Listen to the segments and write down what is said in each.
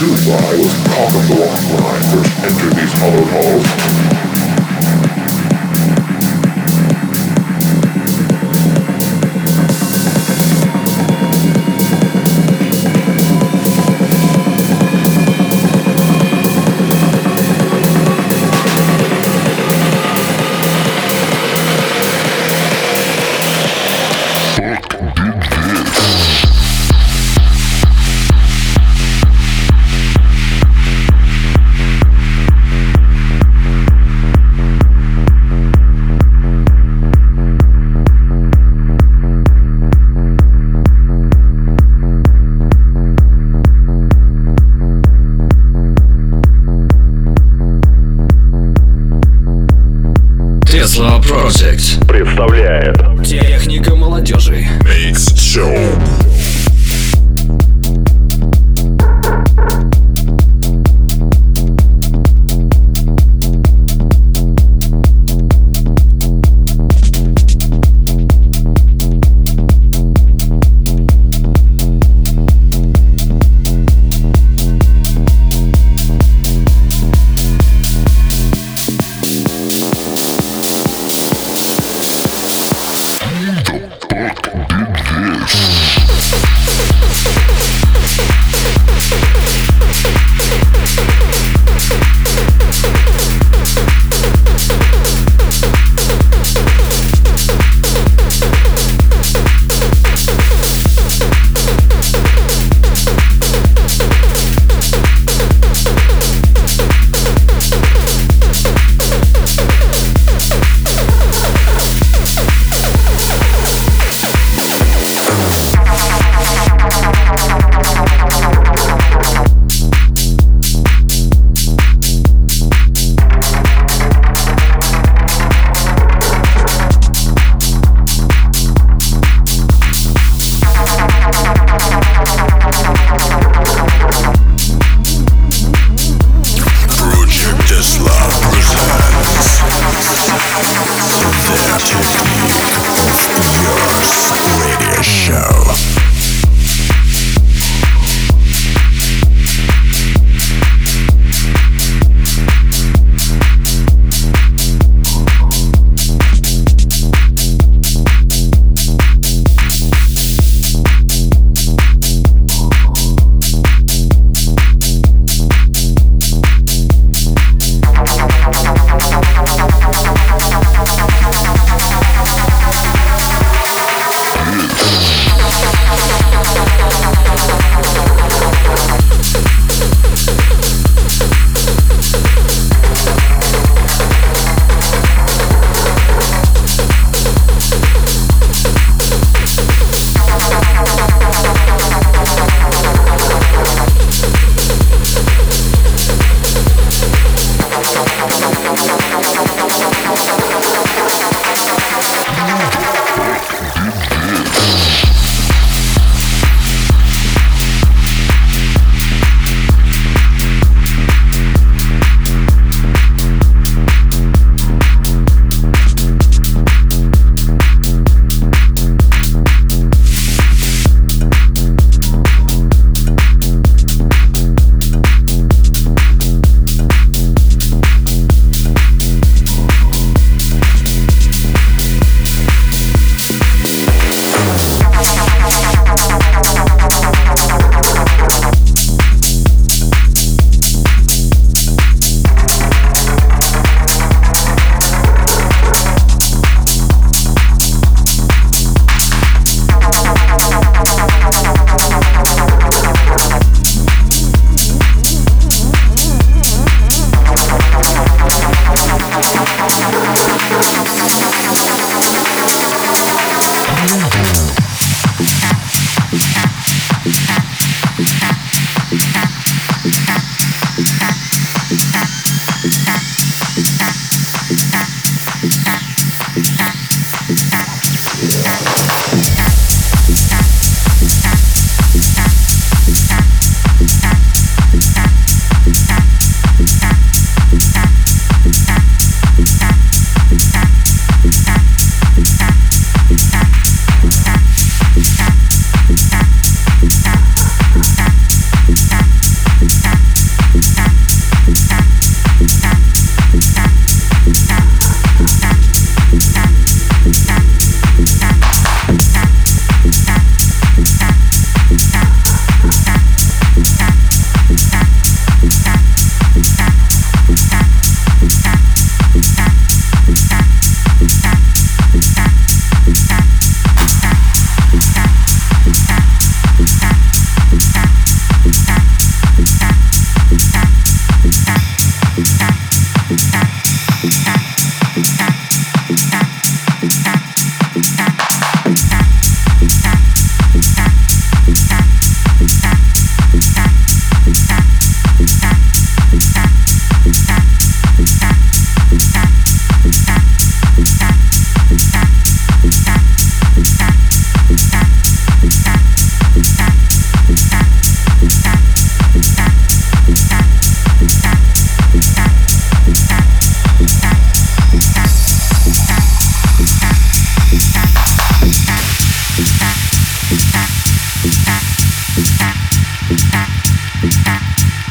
Soon I was proud the life when I first entered these hollow halls.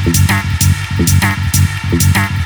Thank you.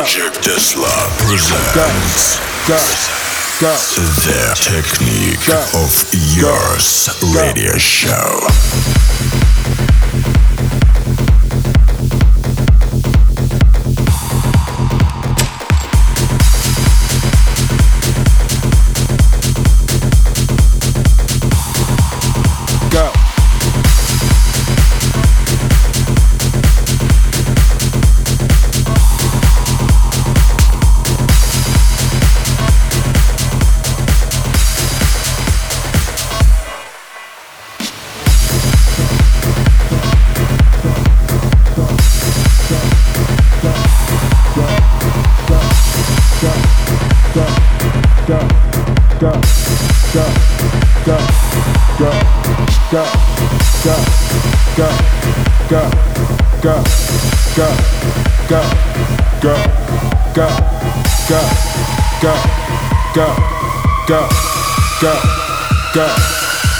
Project Tesla presents go, go, go. the Technic of Youth radio show.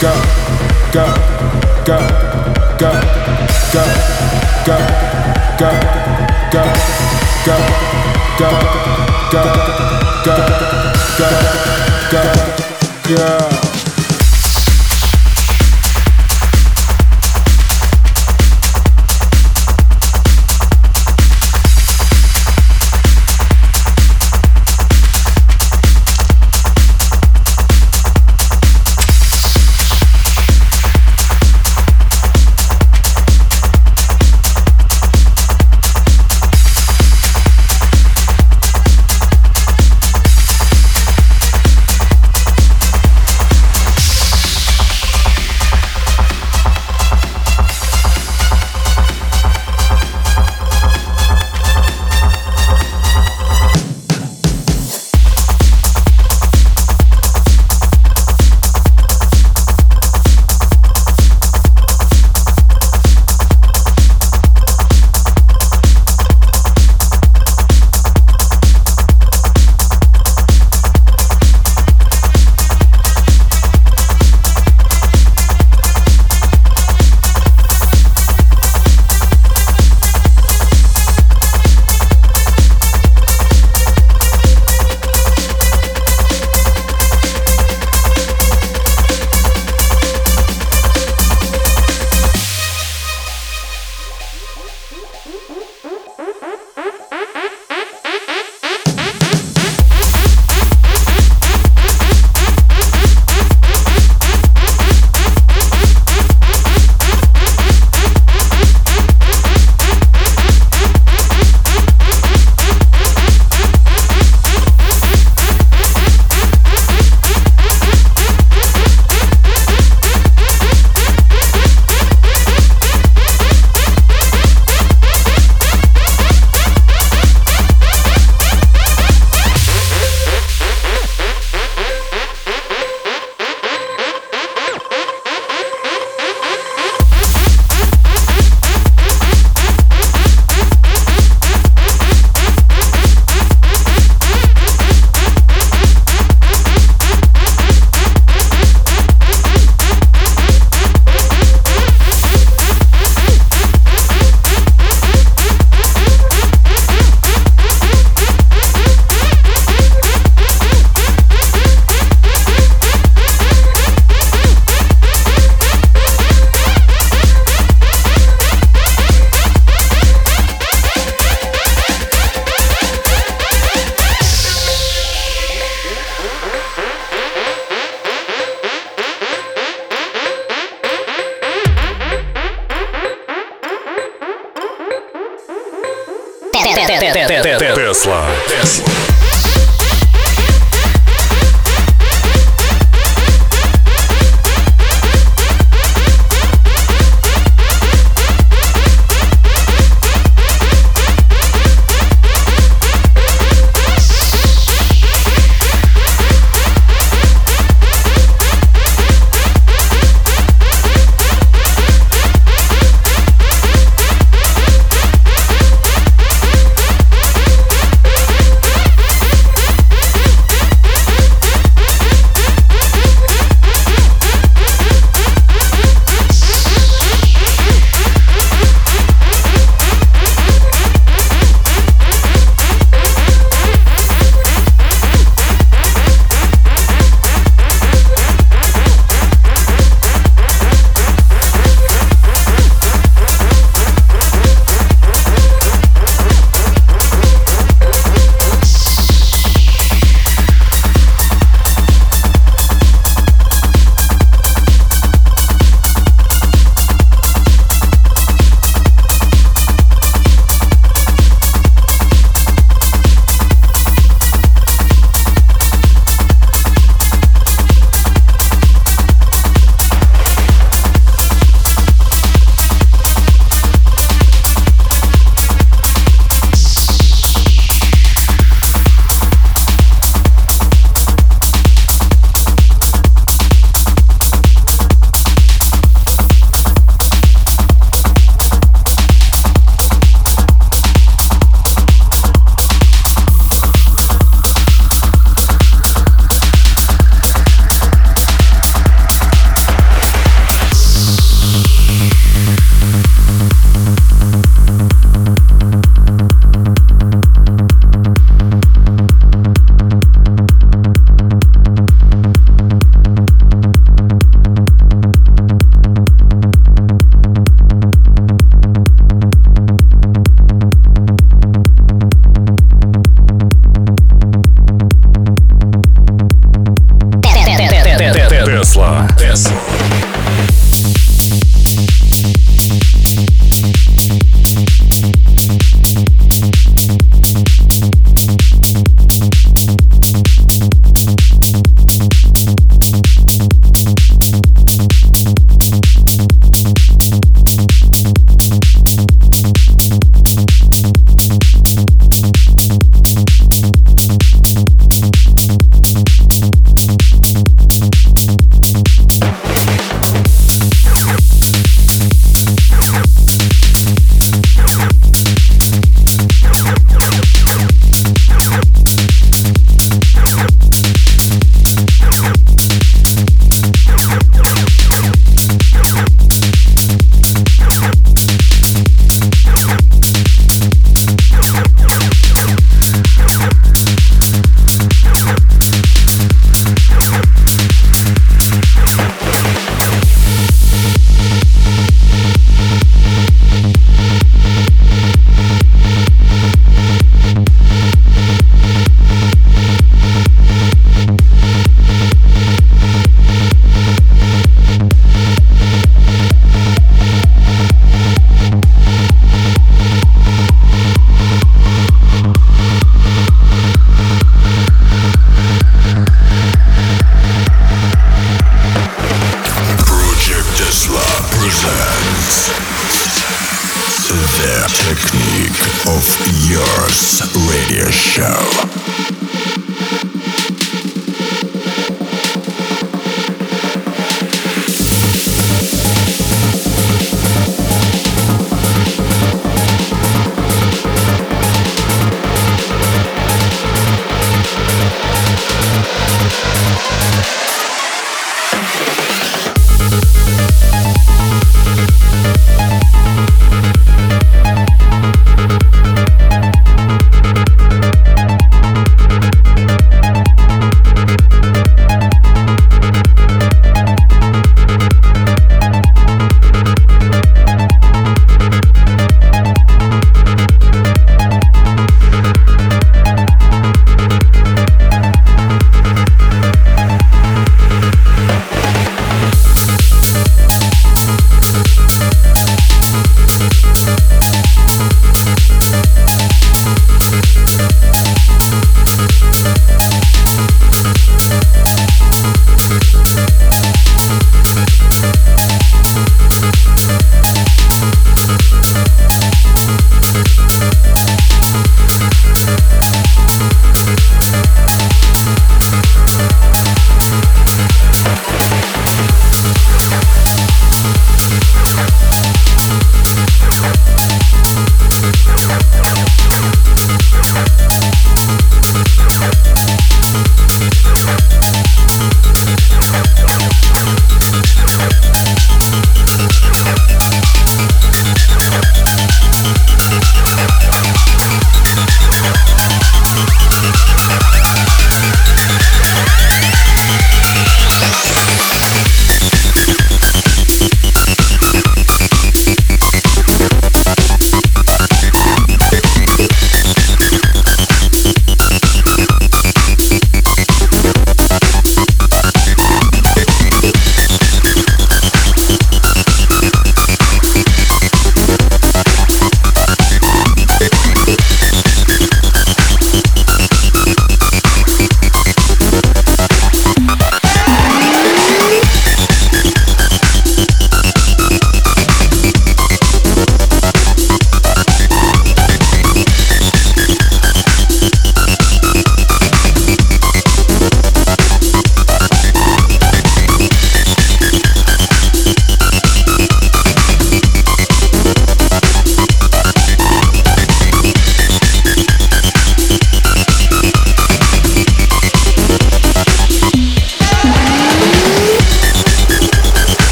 go.